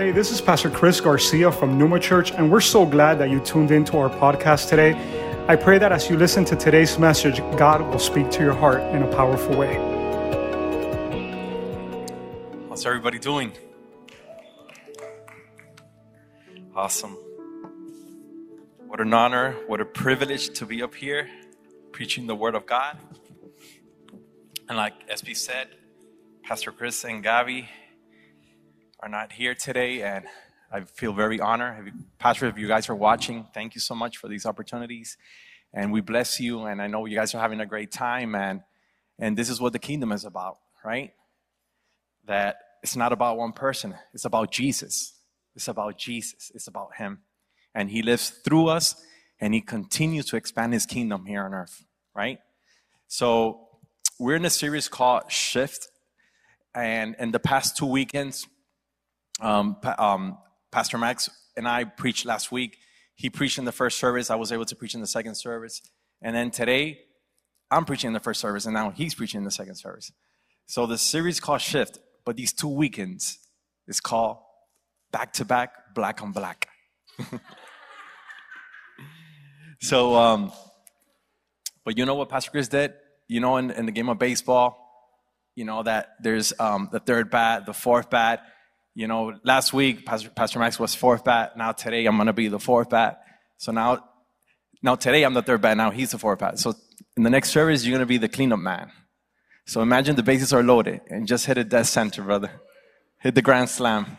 Hey, this is Pastor Chris Garcia from Numa Church, and we're so glad that you tuned into our podcast today. I pray that as you listen to today's message, God will speak to your heart in a powerful way. How's everybody doing? Awesome. What an honor, what a privilege to be up here preaching the Word of God. And like SP said, Pastor Chris and Gabi are not here today, and I feel very honored. Pastor, if you guys are watching, thank you so much for these opportunities. And we bless you, and I know you guys are having a great time, and, and this is what the kingdom is about, right? That it's not about one person, it's about Jesus. It's about Jesus, it's about Him. And He lives through us, and He continues to expand His kingdom here on earth, right? So, we're in a series called Shift, and in the past two weekends, um, um, Pastor Max and I preached last week. He preached in the first service. I was able to preach in the second service. And then today, I'm preaching in the first service, and now he's preaching in the second service. So the series called Shift, but these two weekends is called Back to Back, Black on Black. so, um, but you know what Pastor Chris did? You know, in, in the game of baseball, you know that there's um, the third bat, the fourth bat, you know, last week Pastor, Pastor Max was fourth bat. Now today I'm gonna be the fourth bat. So now, now today I'm the third bat. Now he's the fourth bat. So in the next service you're gonna be the cleanup man. So imagine the bases are loaded and just hit a dead center, brother. Hit the grand slam.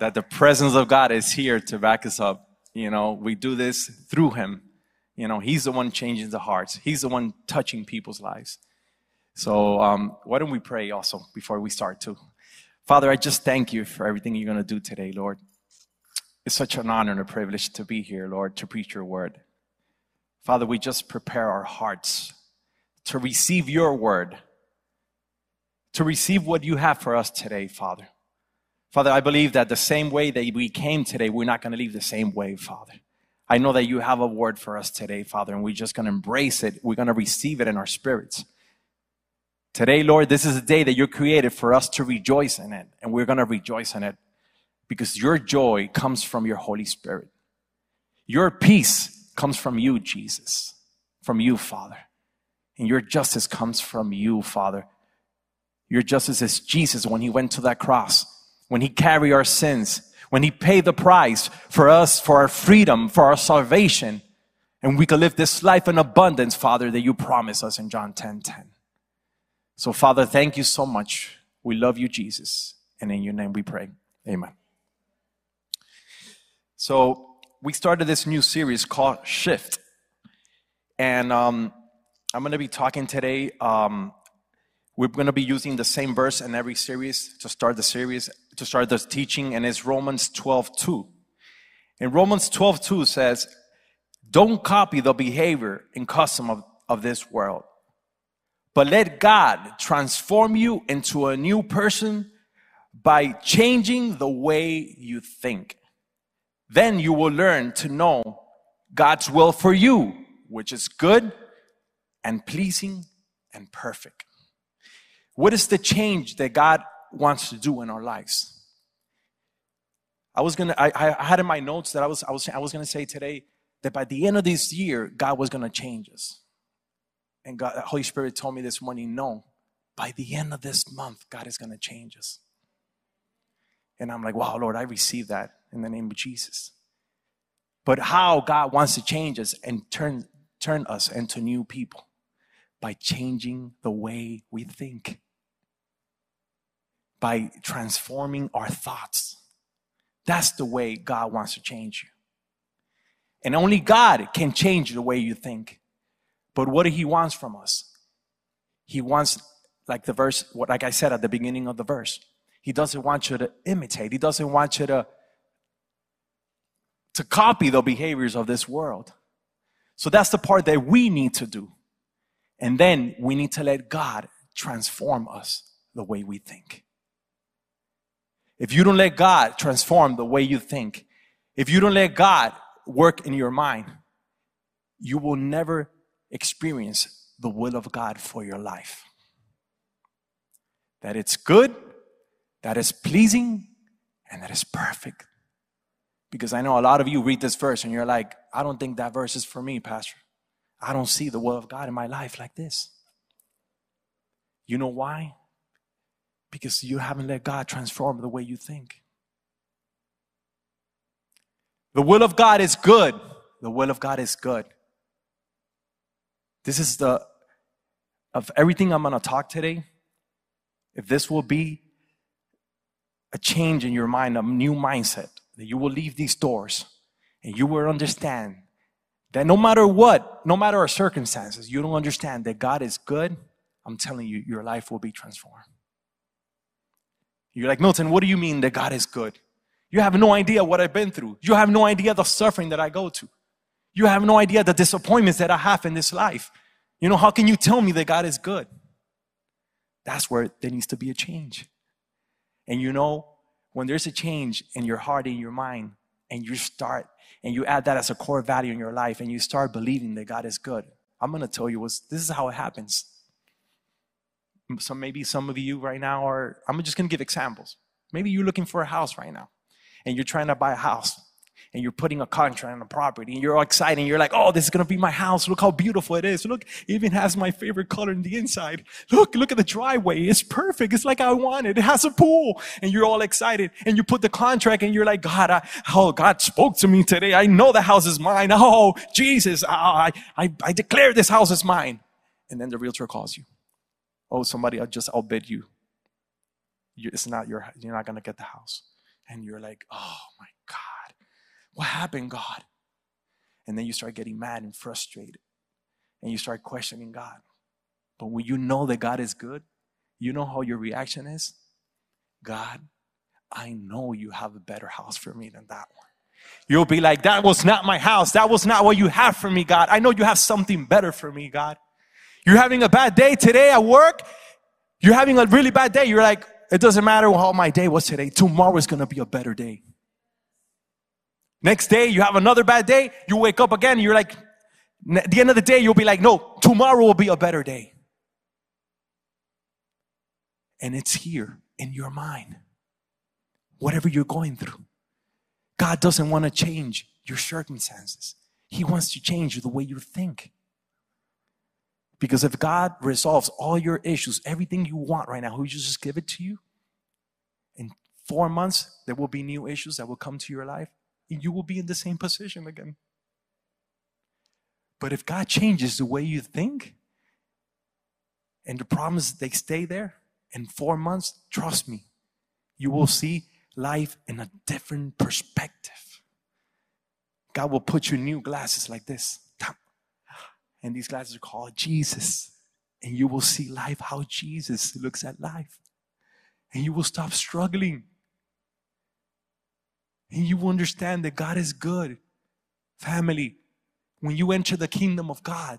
That the presence of God is here to back us up. You know, we do this through Him. You know, He's the one changing the hearts. He's the one touching people's lives. So um, why don't we pray also before we start too? Father, I just thank you for everything you're going to do today, Lord. It's such an honor and a privilege to be here, Lord, to preach your word. Father, we just prepare our hearts to receive your word, to receive what you have for us today, Father. Father, I believe that the same way that we came today, we're not going to leave the same way, Father. I know that you have a word for us today, Father, and we're just going to embrace it. We're going to receive it in our spirits. Today, Lord, this is a day that you created for us to rejoice in it, and we're going to rejoice in it because your joy comes from your Holy Spirit. Your peace comes from you, Jesus, from you, Father. And your justice comes from you, Father. Your justice is Jesus when he went to that cross, when he carried our sins, when he paid the price for us, for our freedom, for our salvation. And we can live this life in abundance, Father, that you promise us in John 10 10. So, Father, thank you so much. We love you, Jesus. And in your name we pray. Amen. So, we started this new series called Shift. And um, I'm going to be talking today. Um, we're going to be using the same verse in every series to start the series, to start the teaching, and it's Romans 12 2. And Romans 12 2 says, Don't copy the behavior and custom of, of this world but let God transform you into a new person by changing the way you think. Then you will learn to know God's will for you, which is good and pleasing and perfect. What is the change that God wants to do in our lives? I was gonna, I, I had in my notes that I was, I was, I was gonna say today that by the end of this year, God was gonna change us. And God, the Holy Spirit told me this morning, no, by the end of this month, God is going to change us. And I'm like, wow, Lord, I receive that in the name of Jesus. But how God wants to change us and turn, turn us into new people by changing the way we think, by transforming our thoughts. That's the way God wants to change you. And only God can change the way you think. But what he wants from us? He wants, like the verse, what like I said at the beginning of the verse, he doesn't want you to imitate. He doesn't want you to, to copy the behaviors of this world. So that's the part that we need to do. And then we need to let God transform us the way we think. If you don't let God transform the way you think, if you don't let God work in your mind, you will never experience the will of God for your life. That it's good, that it's pleasing, and that is perfect. Because I know a lot of you read this verse and you're like, I don't think that verse is for me, Pastor. I don't see the will of God in my life like this. You know why? Because you haven't let God transform the way you think. The will of God is good. The will of God is good. This is the, of everything I'm going to talk today, if this will be a change in your mind, a new mindset, that you will leave these doors and you will understand that no matter what, no matter our circumstances, you don't understand that God is good, I'm telling you, your life will be transformed. You're like, Milton, what do you mean that God is good? You have no idea what I've been through. You have no idea the suffering that I go to. You have no idea the disappointments that I have in this life. You know, how can you tell me that God is good? That's where there needs to be a change. And you know, when there's a change in your heart, in your mind, and you start and you add that as a core value in your life and you start believing that God is good, I'm to tell you what's, this is how it happens. So maybe some of you right now are, I'm just to give examples. Maybe you're looking for a house right now and you're trying to buy a house and you're putting a contract on a property and you're all excited and you're like, oh, this is going to be my house. Look how beautiful it is. Look, it even has my favorite color in the inside. Look, look at the driveway. It's perfect. It's like I wanted. It It has a pool and you're all excited and you put the contract and you're like, God, I, oh, God spoke to me today. I know the house is mine. Oh, Jesus, I, I, I declare this house is mine. And then the realtor calls you. Oh, somebody I just outbid you. You. It's not your, you're not going to get the house. And you're like, oh my what happened, God? And then you start getting mad and frustrated. And you start questioning God. But when you know that God is good, you know how your reaction is? God, I know you have a better house for me than that one. You'll be like, that was not my house. That was not what you have for me, God. I know you have something better for me, God. You're having a bad day today at work. You're having a really bad day. You're like, it doesn't matter how my day was today. Tomorrow is going to be a better day. Next day, you have another bad day. You wake up again. You're like, at the end of the day, you'll be like, no, tomorrow will be a better day. And it's here in your mind. Whatever you're going through. God doesn't want to change your circumstances. He wants to change the way you think. Because if God resolves all your issues, everything you want right now, He just give it to you? In four months, there will be new issues that will come to your life, you will be in the same position again. But if God changes the way you think, and the problems they stay there in four months, trust me, you will see life in a different perspective. God will put you new glasses like this. And these glasses are called Jesus. And you will see life how Jesus looks at life. And you will stop struggling. And you understand that God is good. Family, when you enter the kingdom of God,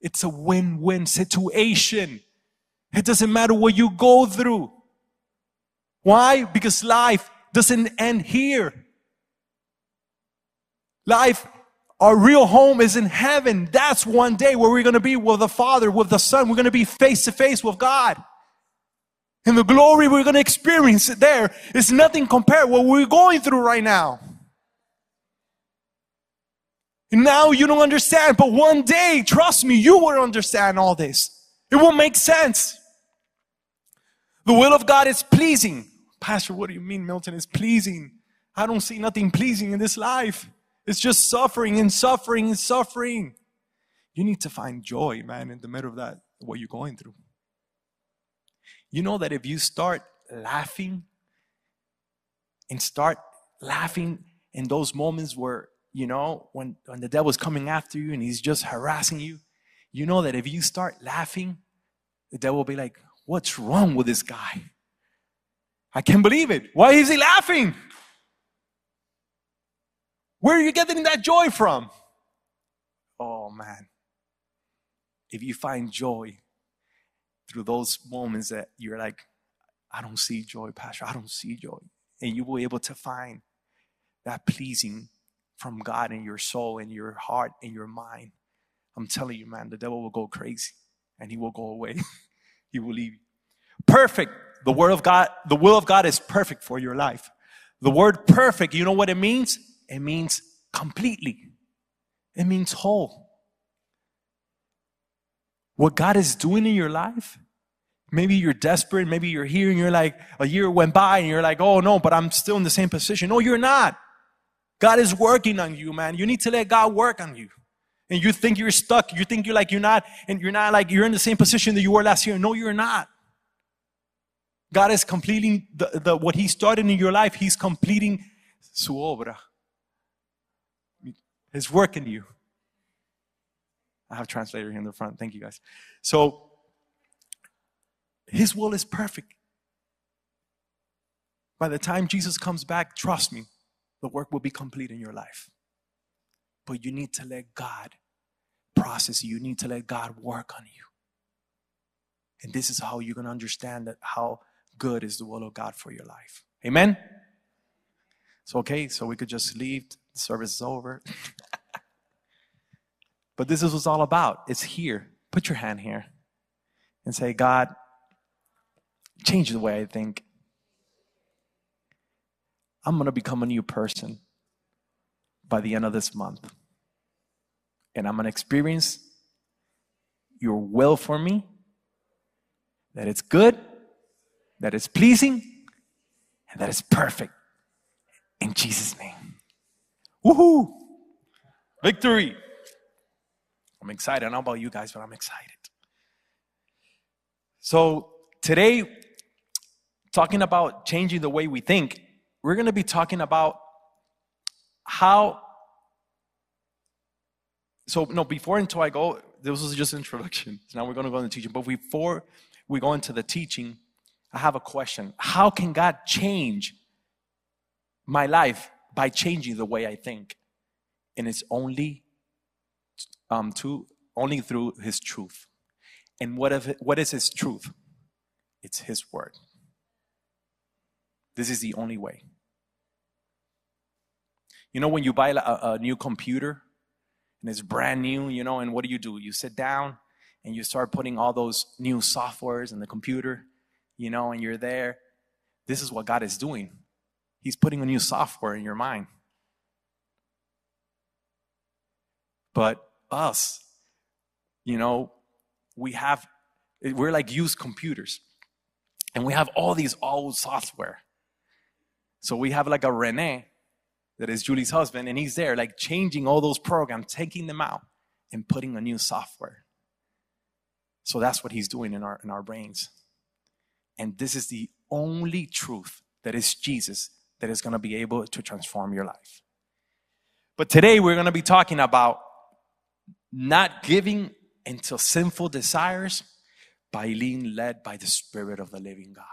it's a win win situation. It doesn't matter what you go through. Why? Because life doesn't end here. Life our real home is in heaven. That's one day where we're going to be with the Father, with the Son. We're going to be face to face with God. And the glory we're going to experience there is nothing compared what we're going through right now. And now you don't understand, but one day, trust me, you will understand all this. It will make sense. The will of God is pleasing. Pastor, what do you mean Milton is pleasing? I don't see nothing pleasing in this life. It's just suffering and suffering and suffering. You need to find joy, man, in the middle of that, what you're going through. You know that if you start laughing and start laughing in those moments where, you know, when, when the devil's coming after you and he's just harassing you, you know that if you start laughing, the devil will be like, What's wrong with this guy? I can't believe it. Why is he laughing? Where are you getting that joy from? Oh man. If you find joy through those moments that you're like, I don't see joy, Pastor, I don't see joy. And you will be able to find that pleasing from God in your soul, in your heart, in your mind. I'm telling you, man, the devil will go crazy and he will go away. he will leave you. Perfect. The word of God, the will of God is perfect for your life. The word perfect, you know what it means? It means completely. It means whole. What God is doing in your life, maybe you're desperate, maybe you're here and you're like, a year went by and you're like, oh no, but I'm still in the same position. No, you're not. God is working on you, man. You need to let God work on you. And you think you're stuck. You think you're like, you're not, and you're not like, you're in the same position that you were last year. No, you're not. God is completing the, the, what He started in your life. He's completing su obra. His work in you. I have a translator here in the front. Thank you guys. So, His will is perfect. By the time Jesus comes back, trust me, the work will be complete in your life. But you need to let God process you. You need to let God work on you. And this is how you're going to understand that how good is the will of God for your life. Amen? It's okay, so we could just leave. The service is over. but this is what's all about. It's here. Put your hand here and say, God, change the way I think. I'm going to become a new person by the end of this month. And I'm going to experience your will for me, that it's good, that it's pleasing, and that it's perfect. In Jesus' name. Woohoo! Victory! I'm excited. I don't know about you guys, but I'm excited. So, today, talking about changing the way we think, we're going to be talking about how. So, no, before until I go, this was just introduction. So now we're going to go into teaching. But before we go into the teaching, I have a question. How can God change my life by changing the way I think? And it's only um, to, only through His truth. And what, if, what is His truth? It's His word. This is the only way. You know, when you buy a, a new computer and it's brand new, you know, and what do you do? You sit down and you start putting all those new softwares in the computer, you know, and you're there. This is what God is doing. He's putting a new software in your mind. But us, you know, we have, we're like used computers. And we have all these old software. So we have like a Rene that is Julie's husband, and he's there, like changing all those programs, taking them out, and putting a new software. So that's what he's doing in our in our brains. And this is the only truth that is Jesus that is going to be able to transform your life. But today we're going to be talking about not giving into sinful desires by being led by the Spirit of the living God.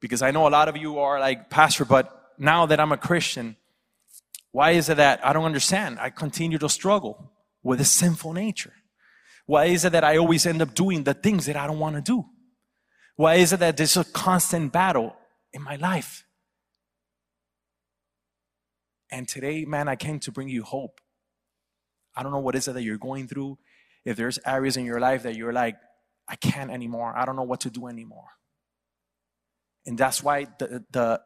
Because I know a lot of you are like, Pastor, but now that I'm a Christian, why is it that I don't understand? I continue to struggle with a sinful nature. Why is it that I always end up doing the things that I don't want to do? Why is it that there's a constant battle in my life? And today, man, I came to bring you hope. I don't know what is it that you're going through. If there's areas in your life that you're like, I can't anymore. I don't know what to do anymore. And that's why the, the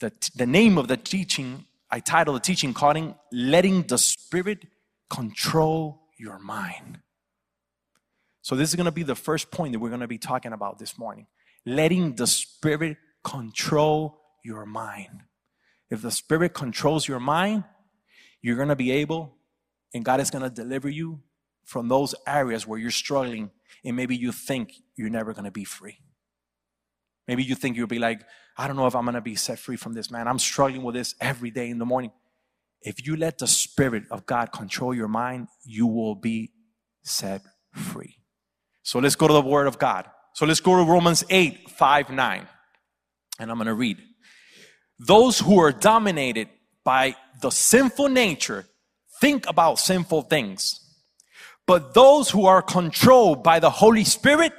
the, the name of the teaching, I titled the teaching calling Letting the Spirit Control Your Mind. So, this is going to be the first point that we're going to be talking about this morning. Letting the Spirit control your mind. If the Spirit controls your mind, you're going to be able, and God is going to deliver you from those areas where you're struggling, and maybe you think you're never going to be free. Maybe you think you'll be like, I don't know if I'm going to be set free from this, man. I'm struggling with this every day in the morning. If you let the Spirit of God control your mind, you will be set free. So let's go to the Word of God. So let's go to Romans 8, 5, 9. And I'm going to read. Those who are dominated by the sinful nature think about sinful things. But those who are controlled by the Holy Spirit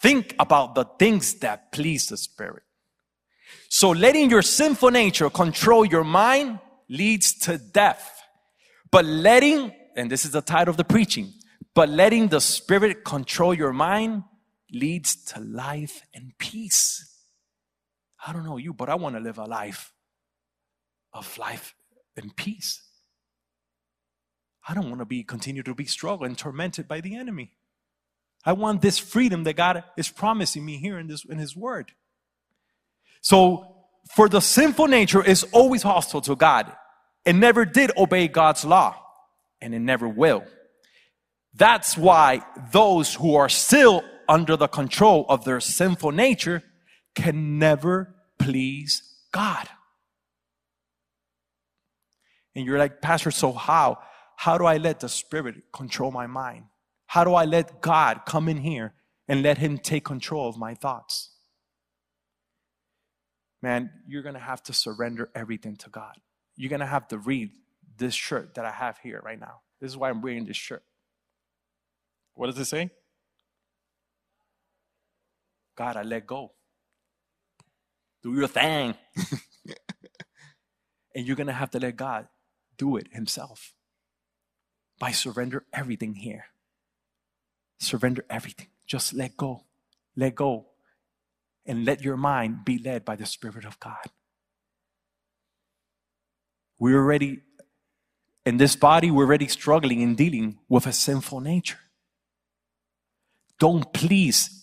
think about the things that please the Spirit. So letting your sinful nature control your mind leads to death. But letting, and this is the title of the preaching, but letting the Spirit control your mind leads to life and peace. I don't know you, but I want to live a life of life and peace. I don't want to be continue to be struggling, tormented by the enemy. I want this freedom that God is promising me here in this in His Word. So, for the sinful nature is always hostile to God. It never did obey God's law, and it never will. That's why those who are still under the control of their sinful nature can never please God. And you're like, Pastor, so how? How do I let the Spirit control my mind? How do I let God come in here and let Him take control of my thoughts? Man, you're going to have to surrender everything to God. You're going to have to read this shirt that I have here right now. This is why I'm wearing this shirt. What does it say? God, I let go. Do your thing. and you're going to have to let God do it Himself by surrender everything here. Surrender everything. Just let go. Let go. And let your mind be led by the Spirit of God. We're already, in this body, we're already struggling and dealing with a sinful nature. Don't please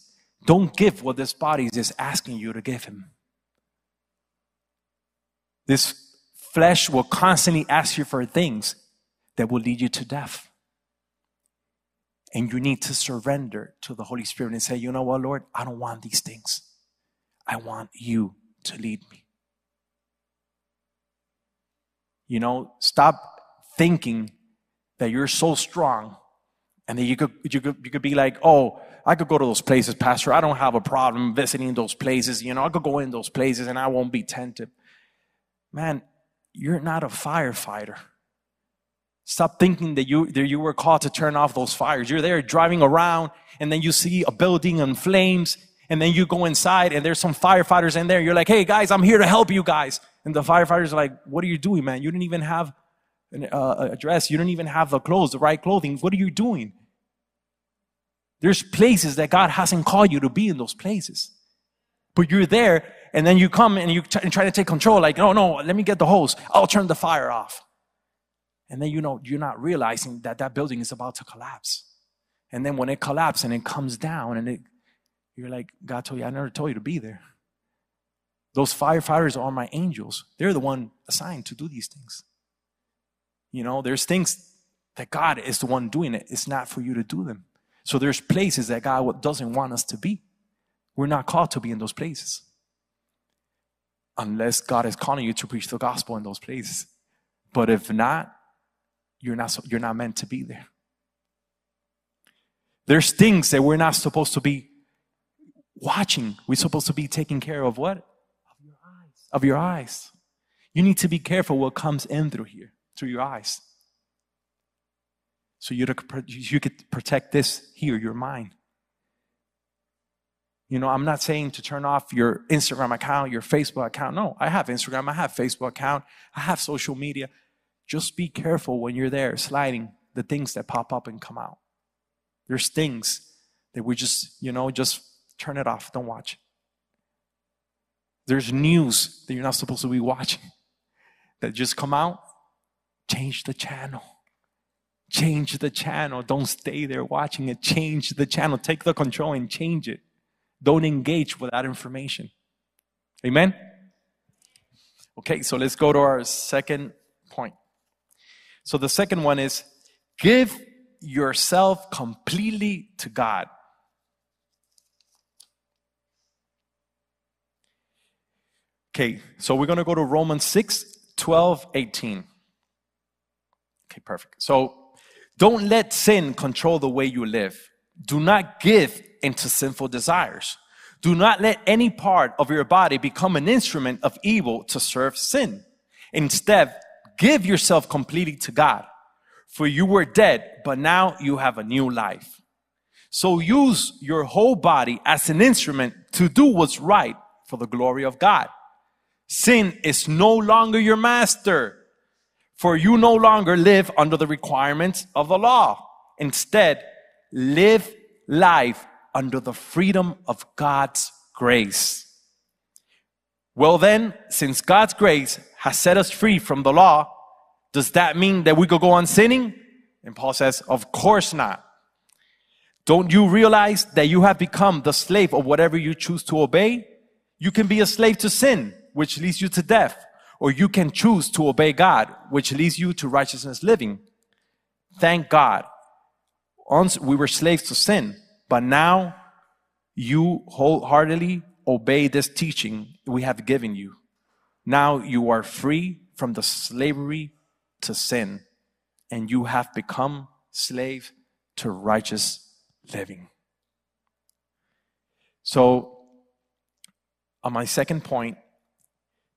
don't give what this body is asking you to give him. This flesh will constantly ask you for things that will lead you to death. And you need to surrender to the Holy Spirit and say, you know what, Lord, I don't want these things. I want you to lead me. You know, stop thinking that you're so strong and then you could, you could, you could be like, oh, I could go to those places, Pastor. I don't have a problem visiting those places. You know, I could go in those places and I won't be tempted. Man, you're not a firefighter. Stop thinking that you, that you were called to turn off those fires. You're there driving around and then you see a building in flames and then you go inside and there's some firefighters in there. You're like, hey guys, I'm here to help you guys. And the firefighters are like, what are you doing, man? You didn't even have uh, a dress. You don't even have the clothes, the right clothing. What are you doing? There's places that God hasn't called you to be in those places. But you're there, and then you come and you try to take control, like, no, no, let me get the hose. I'll turn the fire off. And then you know, you're not realizing that that building is about to collapse. And then when it collapses and it comes down, and it, you're like, God told you, I never told you to be there. Those firefighters are my angels. They're the one assigned to do these things. You know, there's things that God is the one doing it. It's not for you to do them. So there's places that God doesn't want us to be. We're not called to be in those places. Unless God is calling you to preach the gospel in those places. But if not, you're not, you're not meant to be there. There's things that we're not supposed to be watching. We're supposed to be taking care of what? Of your eyes. Of your eyes. You need to be careful what comes in through here through your eyes. So you, you could protect this here, your mind. You know, I'm not saying to turn off your Instagram account, your Facebook account. No, I have Instagram, I have Facebook account, I have social media. Just be careful when you're there sliding the things that pop up and come out. There's things that we just, you know, just turn it off, don't watch. There's news that you're not supposed to be watching that just come out Change the channel. Change the channel. Don't stay there watching it. Change the channel. Take the control and change it. Don't engage with that information. Amen? Okay, so let's go to our second. So the second one is give yourself completely to God. Okay, so we're going to go to Romans 6 12, 18. Okay, perfect. So don't let sin control the way you live. Do not give into sinful desires. Do not let any part of your body become an instrument of evil to serve sin. Instead, give yourself completely to God. For you were dead, but now you have a new life. So use your whole body as an instrument to do what's right for the glory of God. Sin is no longer your master. For you no longer live under the requirements of the law. Instead, live life under the freedom of God's grace. Well, then, since God's grace has set us free from the law, does that mean that we could go on sinning? And Paul says, Of course not. Don't you realize that you have become the slave of whatever you choose to obey? You can be a slave to sin, which leads you to death, or you can choose to obey God, which leads you to righteousness living. Thank God. Once we were slaves to sin, but now you wholeheartedly obey this teaching we have given you. Now you are free from the slavery to sin, and you have become slave to righteous living. So, on my second point,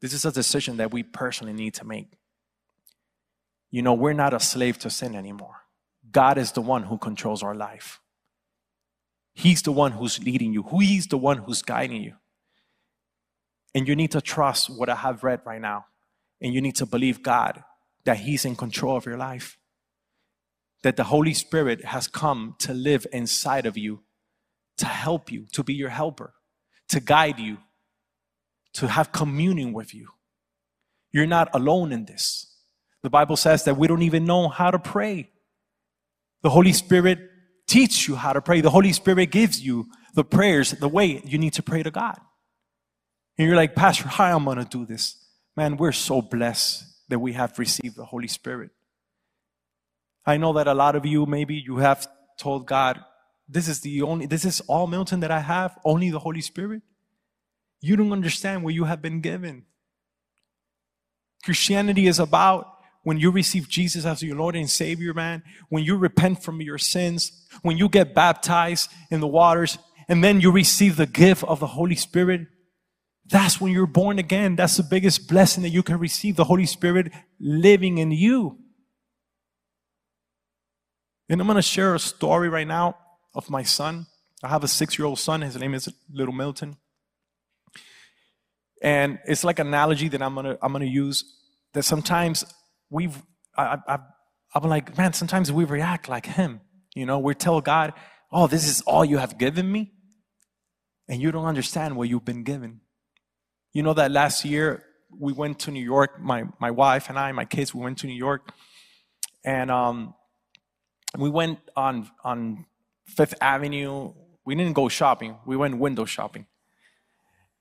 this is a decision that we personally need to make. You know, we're not a slave to sin anymore. God is the one who controls our life. He's the one who's leading you. He's the one who's guiding you. And you need to trust what I have read right now. And you need to believe God that He's in control of your life. That the Holy Spirit has come to live inside of you, to help you, to be your helper, to guide you, to have communion with you. You're not alone in this. The Bible says that we don't even know how to pray. The Holy Spirit teach you how to pray. The Holy Spirit gives you the prayers, the way you need to pray to God. And you're like, Pastor, how am I going to do this? Man, we're so blessed that we have received the Holy Spirit. I know that a lot of you, maybe you have told God, this is the only, this is all Milton that I have, only the Holy Spirit. You don't understand what you have been given. Christianity is about when you receive Jesus as your Lord and Savior, man, when you repent from your sins, when you get baptized in the waters, and then you receive the gift of the Holy Spirit, that's when you're born again. That's the biggest blessing that you can receive the Holy Spirit living in you. And I'm going to share a story right now of my son. I have a six year old son. His name is Little Milton. And it's like an analogy that I'm going to, I'm to use that sometimes we've, I, I, I'm like, man, sometimes we react like him. You know, we tell God, oh, this is all you have given me. And you don't understand what you've been given. You know that last year we went to New York, my, my wife and I, my kids, we went to New York. And um, we went on, on Fifth Avenue. We didn't go shopping, we went window shopping.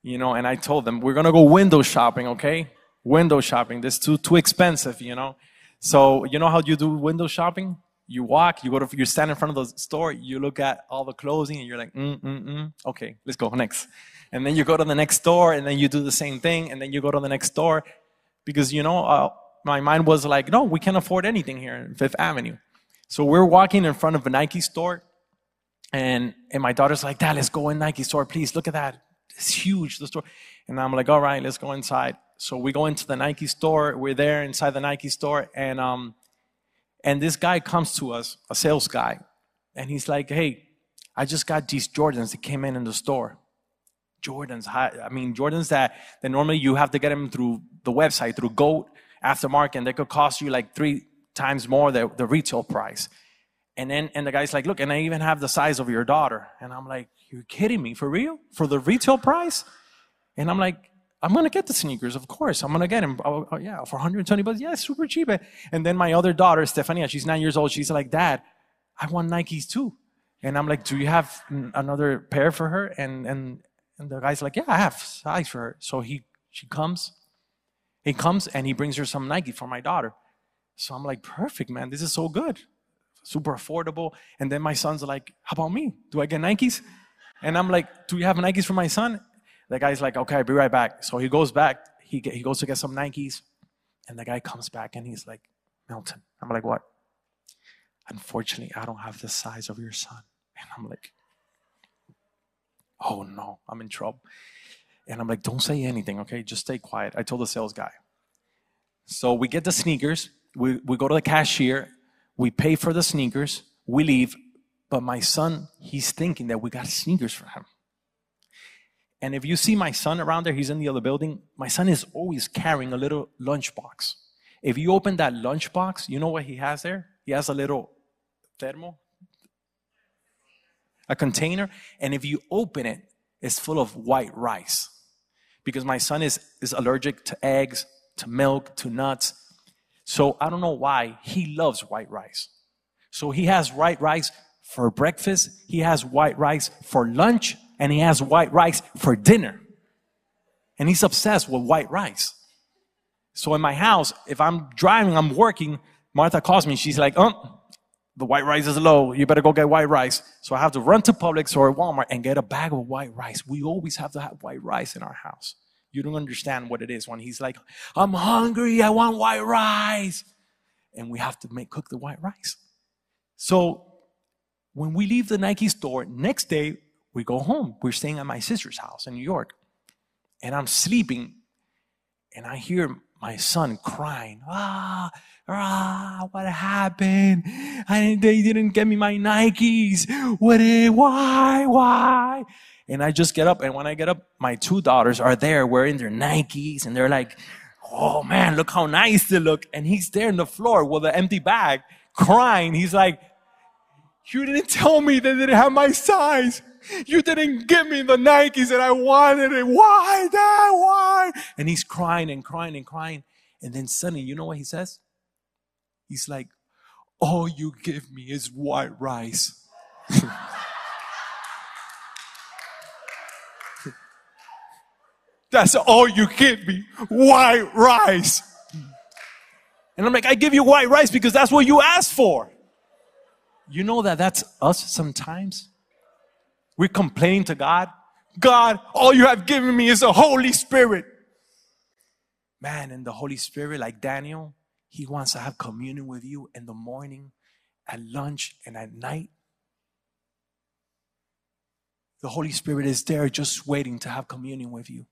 You know, and I told them, we're going to go window shopping, okay? window shopping. This too too expensive, you know. So you know how you do window shopping? You walk, you go to, you stand in front of the store, you look at all the clothing, and you're like, mm, mm, mm. okay, let's go next. And then you go to the next door, and then you do the same thing, and then you go to the next door, because you know, uh, my mind was like, no, we can't afford anything here in Fifth Avenue. So we're walking in front of a Nike store, and and my daughter's like, Dad, let's go in Nike store, please. Look at that, it's huge, the store. And I'm like, all right, let's go inside so we go into the Nike store. We're there inside the Nike store, and um, and this guy comes to us, a sales guy, and he's like, "Hey, I just got these Jordans that came in in the store. Jordans, high, I mean Jordans that that normally you have to get them through the website through Goat Aftermarket, and they could cost you like three times more the, the retail price." And then and the guy's like, "Look, and I even have the size of your daughter." And I'm like, "You're kidding me for real? For the retail price?" And I'm like, I'm gonna get the sneakers, of course. I'm gonna get them. Oh, oh, yeah, for 120 bucks. Yeah, super cheap. And then my other daughter, Stefania, she's nine years old. She's like, Dad, I want Nikes too. And I'm like, Do you have another pair for her? And and and the guy's like, Yeah, I have size for her. So he she comes, he comes and he brings her some Nike for my daughter. So I'm like, Perfect, man. This is so good, super affordable. And then my son's like, How about me? Do I get Nikes? And I'm like, Do you have Nikes for my son? The guy's like, okay, I'll be right back. So he goes back. He, he goes to get some Nikes. And the guy comes back and he's like, Milton. I'm like, what? Unfortunately, I don't have the size of your son. And I'm like, oh no, I'm in trouble. And I'm like, don't say anything, okay? Just stay quiet. I told the sales guy. So we get the sneakers. We, we go to the cashier. We pay for the sneakers. We leave. But my son, he's thinking that we got sneakers for him. And if you see my son around there, he's in the other building. My son is always carrying a little lunchbox. If you open that lunchbox, you know what he has there? He has a little thermo, a container. And if you open it, it's full of white rice. because my son is, is allergic to eggs, to milk, to nuts. So I don't know why he loves white rice. So he has white rice for breakfast, he has white rice for lunch, and he has white rice for dinner. And he's obsessed with white rice. So in my house, if I'm driving, I'm working, Martha calls me, she's like, oh, the white rice is low. You better go get white rice. So I have to run to Publix or Walmart and get a bag of white rice. We always have to have white rice in our house. You don't understand what it is when he's like, I'm hungry. I want white rice. And we have to make, cook the white rice. So when we leave the Nike store, next day we go home. We're staying at my sister's house in New York. And I'm sleeping and I hear my son crying. Ah, ah, what happened? I, they didn't get me my Nikes. What, why, why? And I just get up and when I get up, my two daughters are there wearing their Nikes and they're like, Oh man, look how nice they look. And he's there in the floor with an empty bag crying. He's like, you didn't tell me they didn't have my size. You didn't give me the Nikes that I wanted. It. Why, Dad? Why? And he's crying and crying and crying. And then suddenly, you know what he says? He's like, all you give me is white rice. That's all you give me. White rice. And I'm like, I give you white rice because that's what you asked for. You know that that's us sometimes? We're complaining to God. God, all you have given me is the Holy Spirit. Man, and the Holy Spirit, like Daniel, he wants to have communion with you in the morning, at lunch, and at night. The Holy Spirit is there just waiting to have communion with you.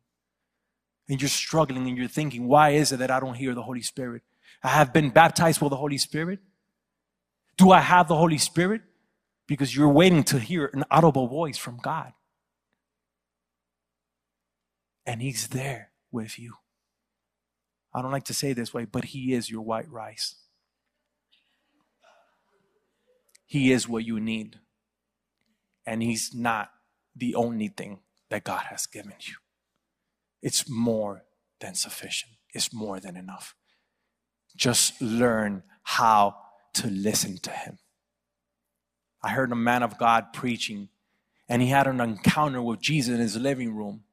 And you're struggling and you're thinking, why is it that I don't hear the Holy Spirit? I have been baptized with the Holy Spirit. Do I have the Holy Spirit? Because you're waiting to hear an audible voice from God. And He's there with you. I don't like to say this way, but He is your white rice. He is what you need. And He's not the only thing that God has given you. It's more than sufficient, it's more than enough. Just learn how to listen to him. I heard a man of God preaching, and he had an encounter with Jesus in his living room.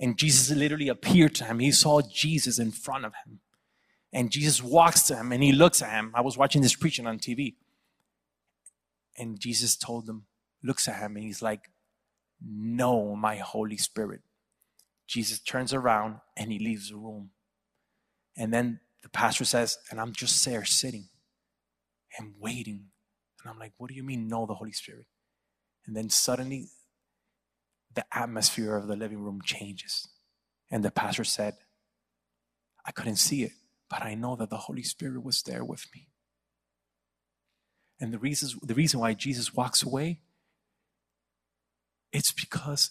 And Jesus literally appeared to him. He saw Jesus in front of him. And Jesus walks to him and he looks at him. I was watching this preaching on TV. And Jesus told him, looks at him, and he's like, Know, my Holy Spirit. Jesus turns around and he leaves the room. And then the pastor says, And I'm just there sitting and waiting. And I'm like, what do you mean, know the Holy Spirit? And then suddenly, the atmosphere of the living room changes. And the pastor said, I couldn't see it, but I know that the Holy Spirit was there with me. And the reason, the reason why Jesus walks away, it's because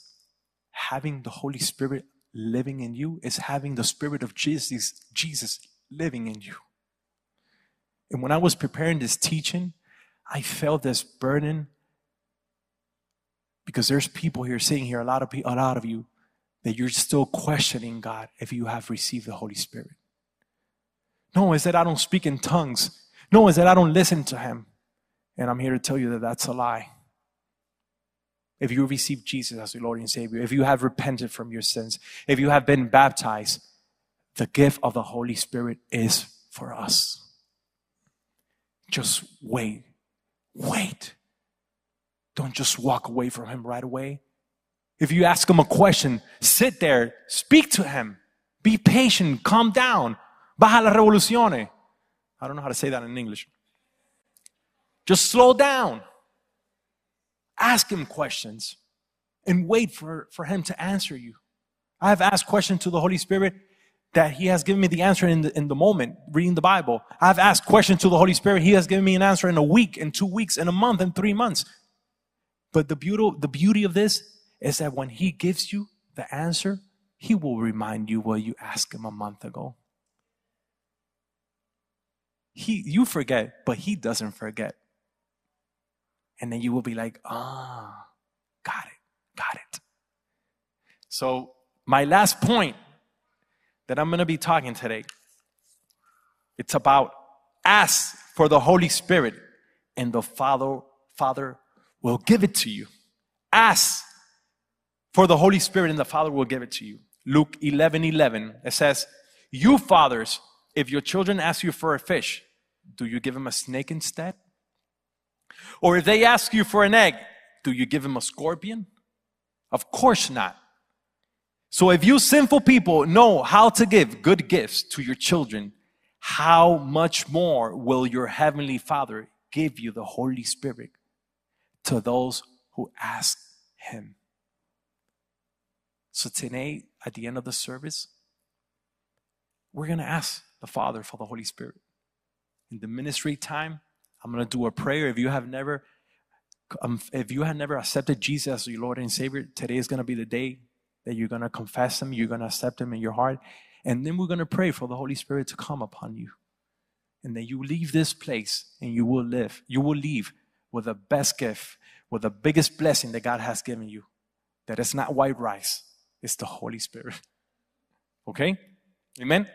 having the Holy Spirit living in you is having the Spirit of Jesus, Jesus living in you. And when I was preparing this teaching, I felt this burden because there's people here sitting here, a lot of people, a lot of you, that you're still questioning God if you have received the Holy Spirit. No, is that I don't speak in tongues. No, is that I don't listen to Him. And I'm here to tell you that that's a lie. If you receive Jesus as your Lord and Savior, if you have repented from your sins, if you have been baptized, the gift of the Holy Spirit is for us. Just wait. Wait. Don't just walk away from him right away. If you ask him a question, sit there, speak to him, be patient, calm down. Baja la revoluciones. I don't know how to say that in English. Just slow down. Ask him questions and wait for, for him to answer you. I have asked questions to the Holy Spirit that He has given me the answer in the, in the moment, reading the Bible. I've asked questions to the Holy Spirit. He has given me an answer in a week, in two weeks, in a month, in three months. But the beauty, the beauty of this is that when He gives you the answer, He will remind you what you asked Him a month ago. He, you forget, but He doesn't forget. And then you will be like, ah, got it, got it. So my last point that I'm going to be talking today, it's about ask for the Holy Spirit and the Father, Father will give it to you. Ask for the Holy Spirit and the Father will give it to you. Luke 11, 11, it says, you fathers, if your children ask you for a fish, do you give them a snake instead? Or if they ask you for an egg, do you give them a scorpion? Of course not. So if you sinful people know how to give good gifts to your children, how much more will your heavenly Father give you the Holy Spirit to those who ask Him? So today, at the end of the service, we're going to ask the Father for the Holy Spirit. In the ministry time, I'm going to do a prayer. If you have never, um, if you have never accepted Jesus as your Lord and Savior, today is going to be the day that you're going to confess Him. You're going to accept Him in your heart, and then we're going to pray for the Holy Spirit to come upon you, and then you leave this place and you will live. You will leave with the best gift, with the biggest blessing that God has given you. That it's not white rice; it's the Holy Spirit. Okay, Amen.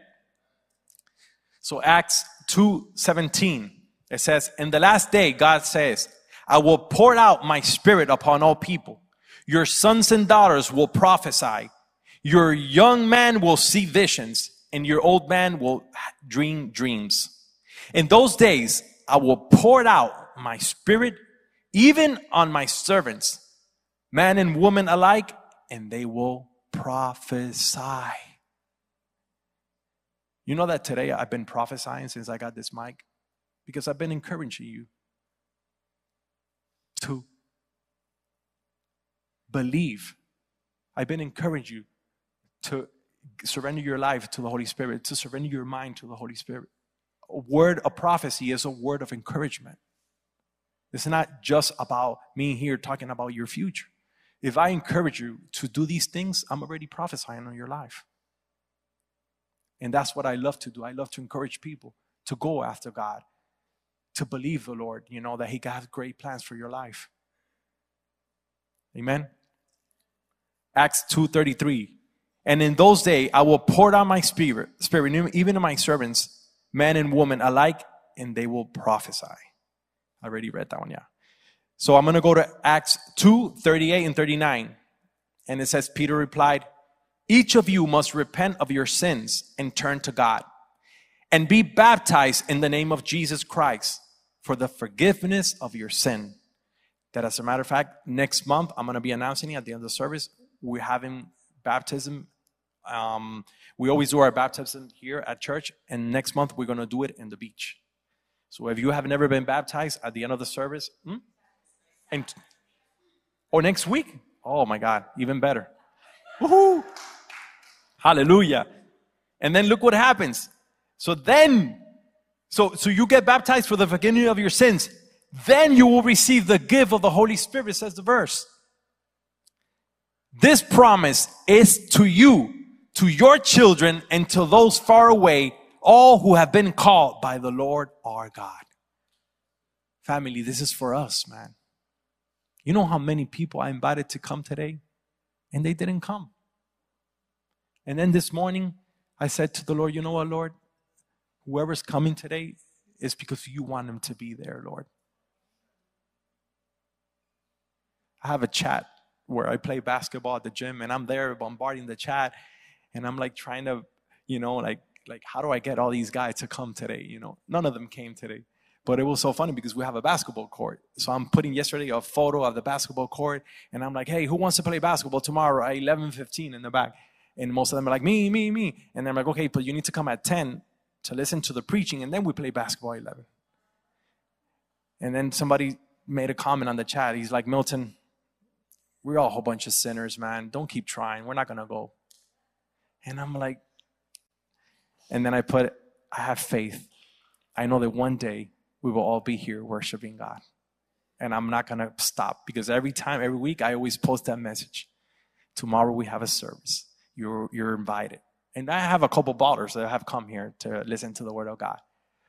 So Acts 2:17 it says, "In the last day God says, I will pour out my spirit upon all people. Your sons and daughters will prophesy. Your young man will see visions and your old man will dream dreams. In those days I will pour out my spirit even on my servants, man and woman alike, and they will prophesy." You know that today I've been prophesying since I got this mic? Because I've been encouraging you to believe. I've been encouraging you to surrender your life to the Holy Spirit, to surrender your mind to the Holy Spirit. A word of prophecy is a word of encouragement. It's not just about me here talking about your future. If I encourage you to do these things, I'm already prophesying on your life. And that's what I love to do. I love to encourage people to go after God, to believe the Lord, you know, that He has great plans for your life. Amen. Acts 2:33. And in those days I will pour out my spirit, spirit, even in my servants, men and women alike, and they will prophesy. I already read that one, yeah. So I'm gonna go to Acts 2, 38 and 39. And it says, Peter replied, each of you must repent of your sins and turn to God and be baptized in the name of Jesus Christ for the forgiveness of your sin. That, as a matter of fact, next month, I'm going to be announcing at the end of the service. We're having baptism. Um, we always do our baptism here at church, and next month, we're going to do it in the beach. So, if you have never been baptized at the end of the service, hmm? and or next week, oh my God, even better. Woohoo! Hallelujah. And then look what happens. So then, so, so you get baptized for the forgiveness of your sins. Then you will receive the gift of the Holy Spirit, says the verse. This promise is to you, to your children, and to those far away, all who have been called by the Lord our God. Family, this is for us, man. You know how many people I invited to come today? And they didn't come. And then this morning, I said to the Lord, You know what, Lord? Whoever's coming today is because you want them to be there, Lord. I have a chat where I play basketball at the gym and I'm there bombarding the chat and I'm like trying to, you know, like like how do I get all these guys to come today? You know, none of them came today. But it was so funny because we have a basketball court. So I'm putting yesterday a photo of the basketball court and I'm like, hey, who wants to play basketball tomorrow at 11:15 in the back? And most of them are like, me, me, me. And I'm like, okay, but you need to come at 10 to listen to the preaching, and then we play basketball 11. And then somebody made a comment on the chat. He's like, Milton, we're all a whole bunch of sinners, man. Don't keep trying. We're not going to go. And I'm like, and then I put, I have faith. I know that one day we will all be here worshiping God. And I'm not going to stop because every time, every week, I always post that message. Tomorrow we have a service you're, you're invited. And I have a couple ballers that have come here to listen to the word of God.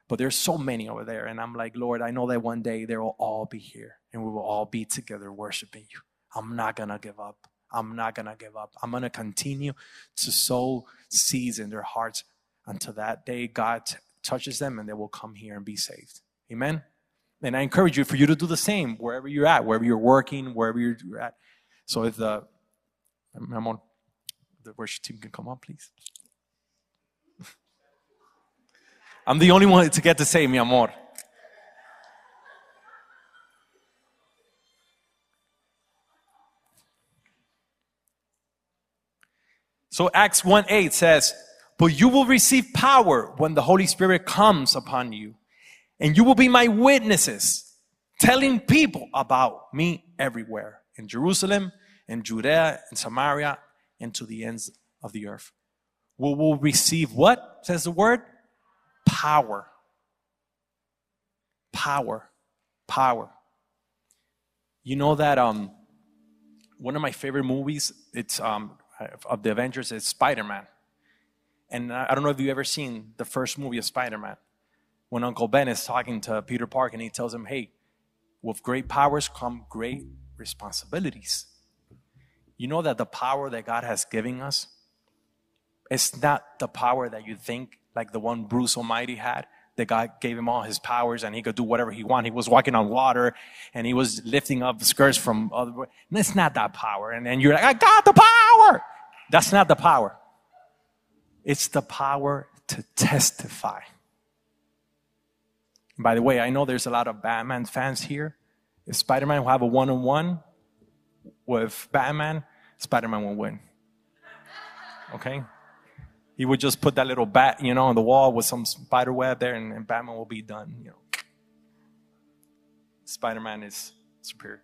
But there's so many over there. And I'm like, Lord, I know that one day they will all be here and we will all be together worshiping you. I'm not going to give up. I'm not going to give up. I'm going to continue to sow seeds in their hearts until that day God touches them and they will come here and be saved. Amen. And I encourage you for you to do the same wherever you're at, wherever you're working, wherever you're at. So if the, I'm on, the worship team can come on, please. I'm the only one to get to say mi amor. So Acts 1 8 says, But you will receive power when the Holy Spirit comes upon you, and you will be my witnesses, telling people about me everywhere in Jerusalem, in Judea, in Samaria, and to the ends of the earth. We will receive what? Says the word? Power. Power. Power. You know that um one of my favorite movies, it's um of the Avengers is Spider-Man. And I don't know if you've ever seen the first movie of Spider-Man. When Uncle Ben is talking to Peter Parker and he tells him, hey, with great powers come great responsibilities. You know that the power that God has given us is not the power that you think, like the one Bruce Almighty had, that God gave him all his powers and he could do whatever he wanted. He was walking on water and he was lifting up skirts from other. It's not that power. And then you're like, I got the power. That's not the power. It's the power to testify. By the way, I know there's a lot of Batman fans here. If Spider Man will have a one on one with Batman, Spider Man will win. Okay? He would just put that little bat, you know, on the wall with some spider web there, and, and Batman will be done, you know. Spider Man is superior.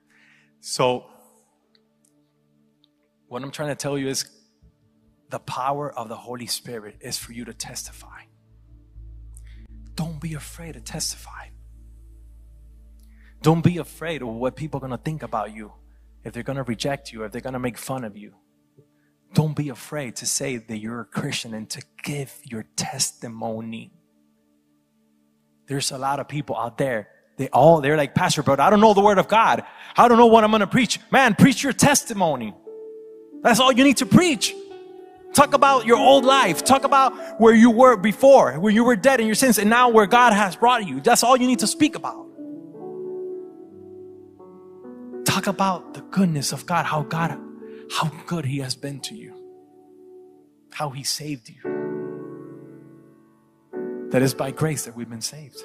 So, what I'm trying to tell you is the power of the Holy Spirit is for you to testify. Don't be afraid to testify. Don't be afraid of what people are going to think about you, if they're going to reject you, if they're going to make fun of you. Don't be afraid to say that you're a Christian and to give your testimony. There's a lot of people out there. They all, they're like, Pastor, but I don't know the word of God. I don't know what I'm going to preach. Man, preach your testimony. That's all you need to preach. Talk about your old life. Talk about where you were before, where you were dead in your sins, and now where God has brought you. That's all you need to speak about. Talk about the goodness of God, how God, how good He has been to you, how He saved you. That is by grace that we've been saved.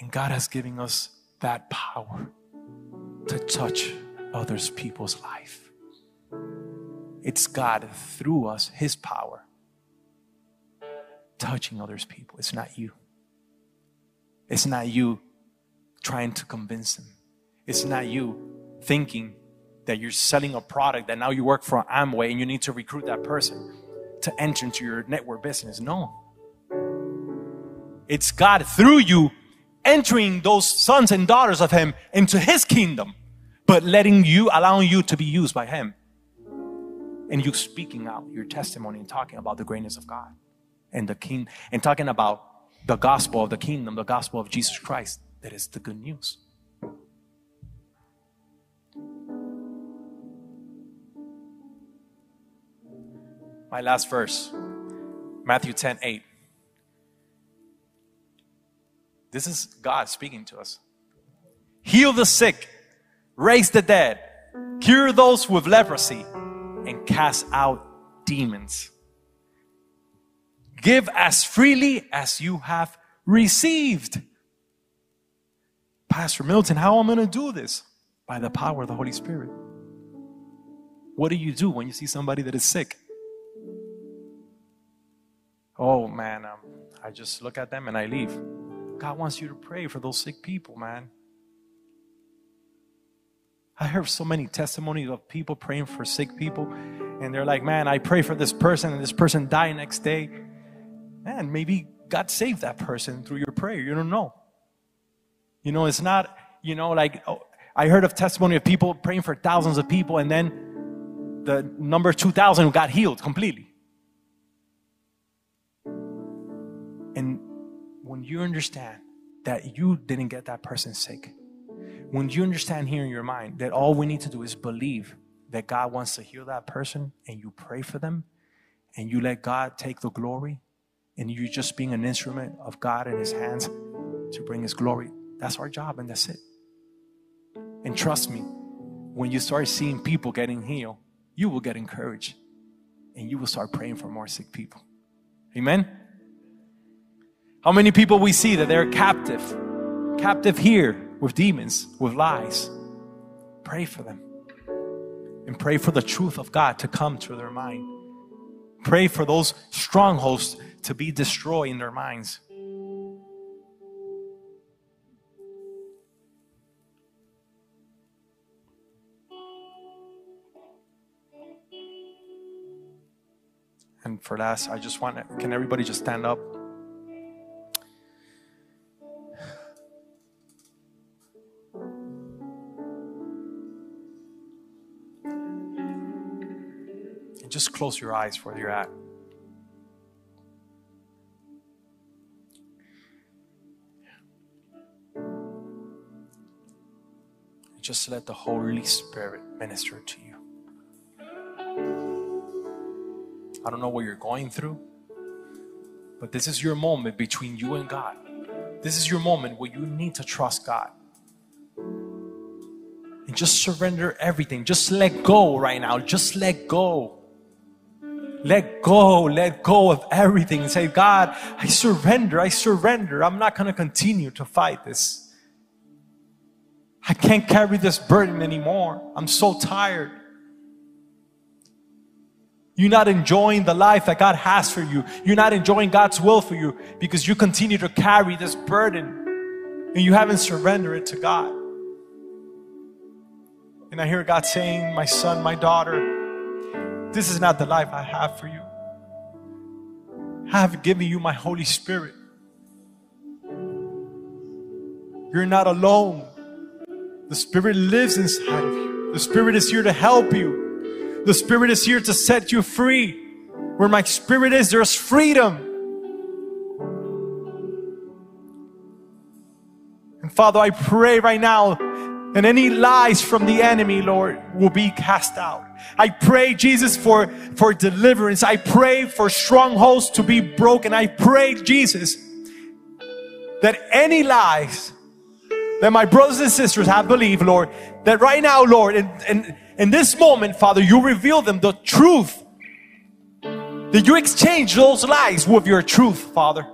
And God has given us that power to touch others people's life. It's God through us, His power, touching others people. It's not you. It's not you trying to convince them. It's not you thinking that you're selling a product that now you work for Amway and you need to recruit that person to enter into your network business. No. It's God through you entering those sons and daughters of Him into His kingdom but letting you, allowing you to be used by Him. And you speaking out your testimony and talking about the greatness of God and the King, and talking about the gospel of the kingdom, the gospel of Jesus Christ. That is the good news. My last verse, Matthew 10 8. This is God speaking to us. Heal the sick raise the dead, cure those with leprosy, and cast out demons. Give as freely as you have received. Pastor Milton, how am I going to do this? By the power of the Holy Spirit. What do you do when you see somebody that is sick? Oh man, um, I just look at them and I leave. God wants you to pray for those sick people, man. I heard so many testimonies of people praying for sick people, and they're like, Man, I pray for this person, and this person died next day. Man, maybe God saved that person through your prayer. You don't know. You know, it's not, you know, like oh, I heard of testimony of people praying for thousands of people, and then the number 2,000 got healed completely. And when you understand that you didn't get that person sick, when you understand here in your mind that all we need to do is believe that God wants to heal that person and you pray for them and you let God take the glory and you're just being an instrument of God in his hands to bring his glory. That's our job and that's it. And trust me, when you start seeing people getting healed, you will get encouraged and you will start praying for more sick people. Amen. How many people we see that they're captive, captive here with demons, with lies. Pray for them. And pray for the truth of God to come to their mind. Pray for those strongholds to be destroyed in their minds. And for that, I just want, to, can everybody just stand up? And just close your eyes where you're at. Just let the Holy Spirit minister to you. I don't know what you're going through, but this is your moment between you and God. This is your moment where you need to trust God. And just surrender everything. Just let go right now. Just let go. Let go, let go of everything and say, God, I surrender, I surrender. I'm not going to continue to fight this. I can't carry this burden anymore. I'm so tired. You're not enjoying the life that God has for you. You're not enjoying God's will for you because you continue to carry this burden and you haven't surrendered it to God. And I hear God saying, My son, my daughter, this is not the life I have for you. I have given you my Holy Spirit. You're not alone. The Spirit lives inside of you. The Spirit is here to help you. The Spirit is here to set you free. Where my Spirit is, there's freedom. And Father, I pray right now and any lies from the enemy, Lord, will be cast out. I pray, Jesus, for, for deliverance. I pray for strongholds to be broken. I pray, Jesus, that any lies that my brothers and sisters have believed, Lord, that right now, Lord, in, in, in this moment, Father, you reveal them the truth. That you exchange those lies with your truth, Father.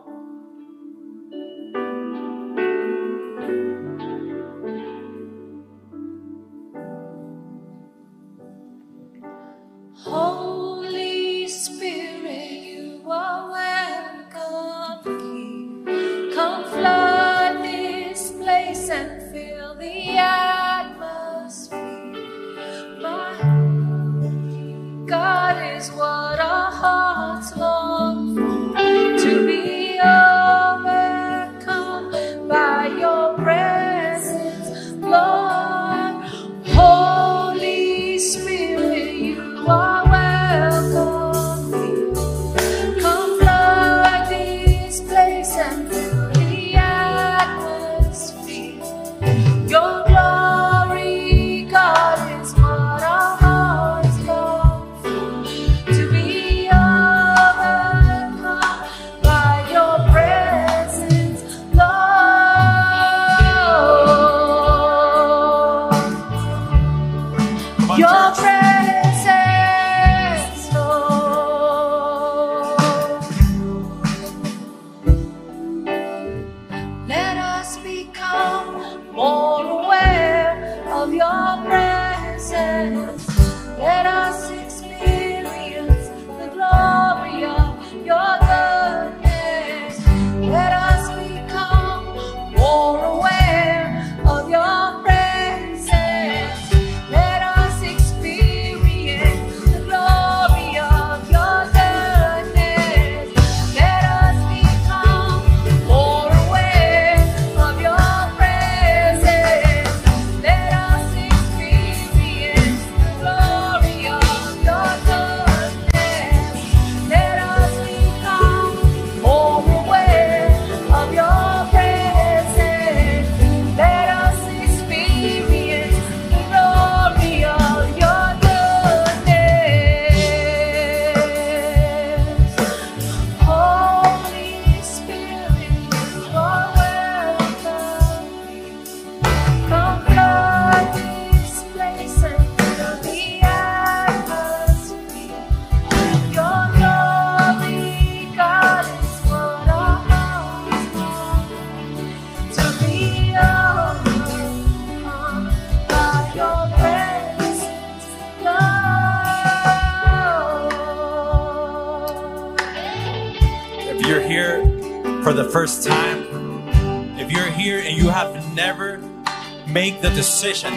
The decision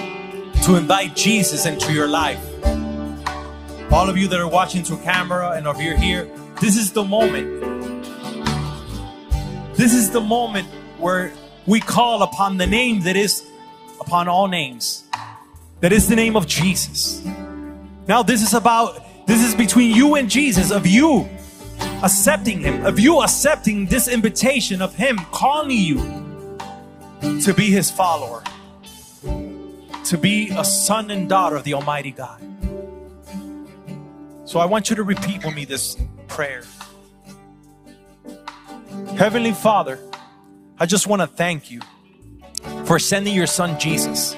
to invite Jesus into your life, all of you that are watching through camera and if you're here, this is the moment. This is the moment where we call upon the name that is upon all names. That is the name of Jesus. Now, this is about, this is between you and Jesus, of you accepting Him, of you accepting this invitation of Him calling you to be His follower, to be a son and daughter of the Almighty God. So I want you to repeat with me this prayer. Heavenly Father, I just want to thank you for sending your son Jesus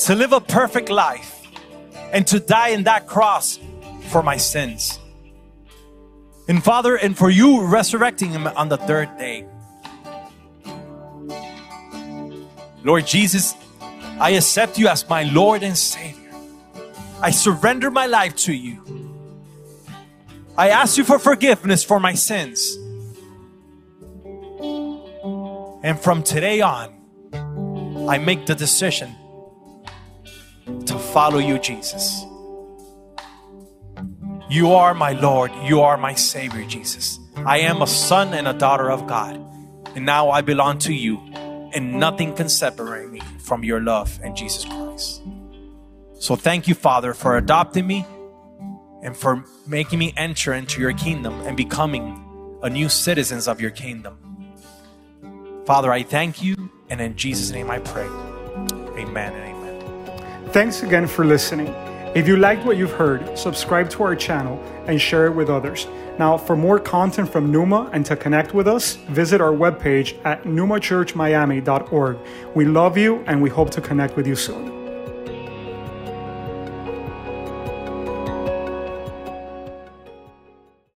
to live a perfect life and to die in that cross for my sins. And Father, and for you resurrecting him on the third day. Lord Jesus, I accept you as my Lord and Savior. I surrender my life to you. I ask you for forgiveness for my sins. And from today on, I make the decision to follow you, Jesus. You are my Lord. You are my Savior, Jesus. I am a son and a daughter of God. And now I belong to you, and nothing can separate me from your love and Jesus Christ. So thank you, Father, for adopting me and for making me enter into your kingdom and becoming a new citizens of your kingdom. Father, I thank you, and in Jesus' name I pray. Amen and amen. Thanks again for listening. If you liked what you've heard, subscribe to our channel and share it with others. Now, for more content from Numa and to connect with us, visit our webpage at numachurchmiami.org. We love you and we hope to connect with you soon.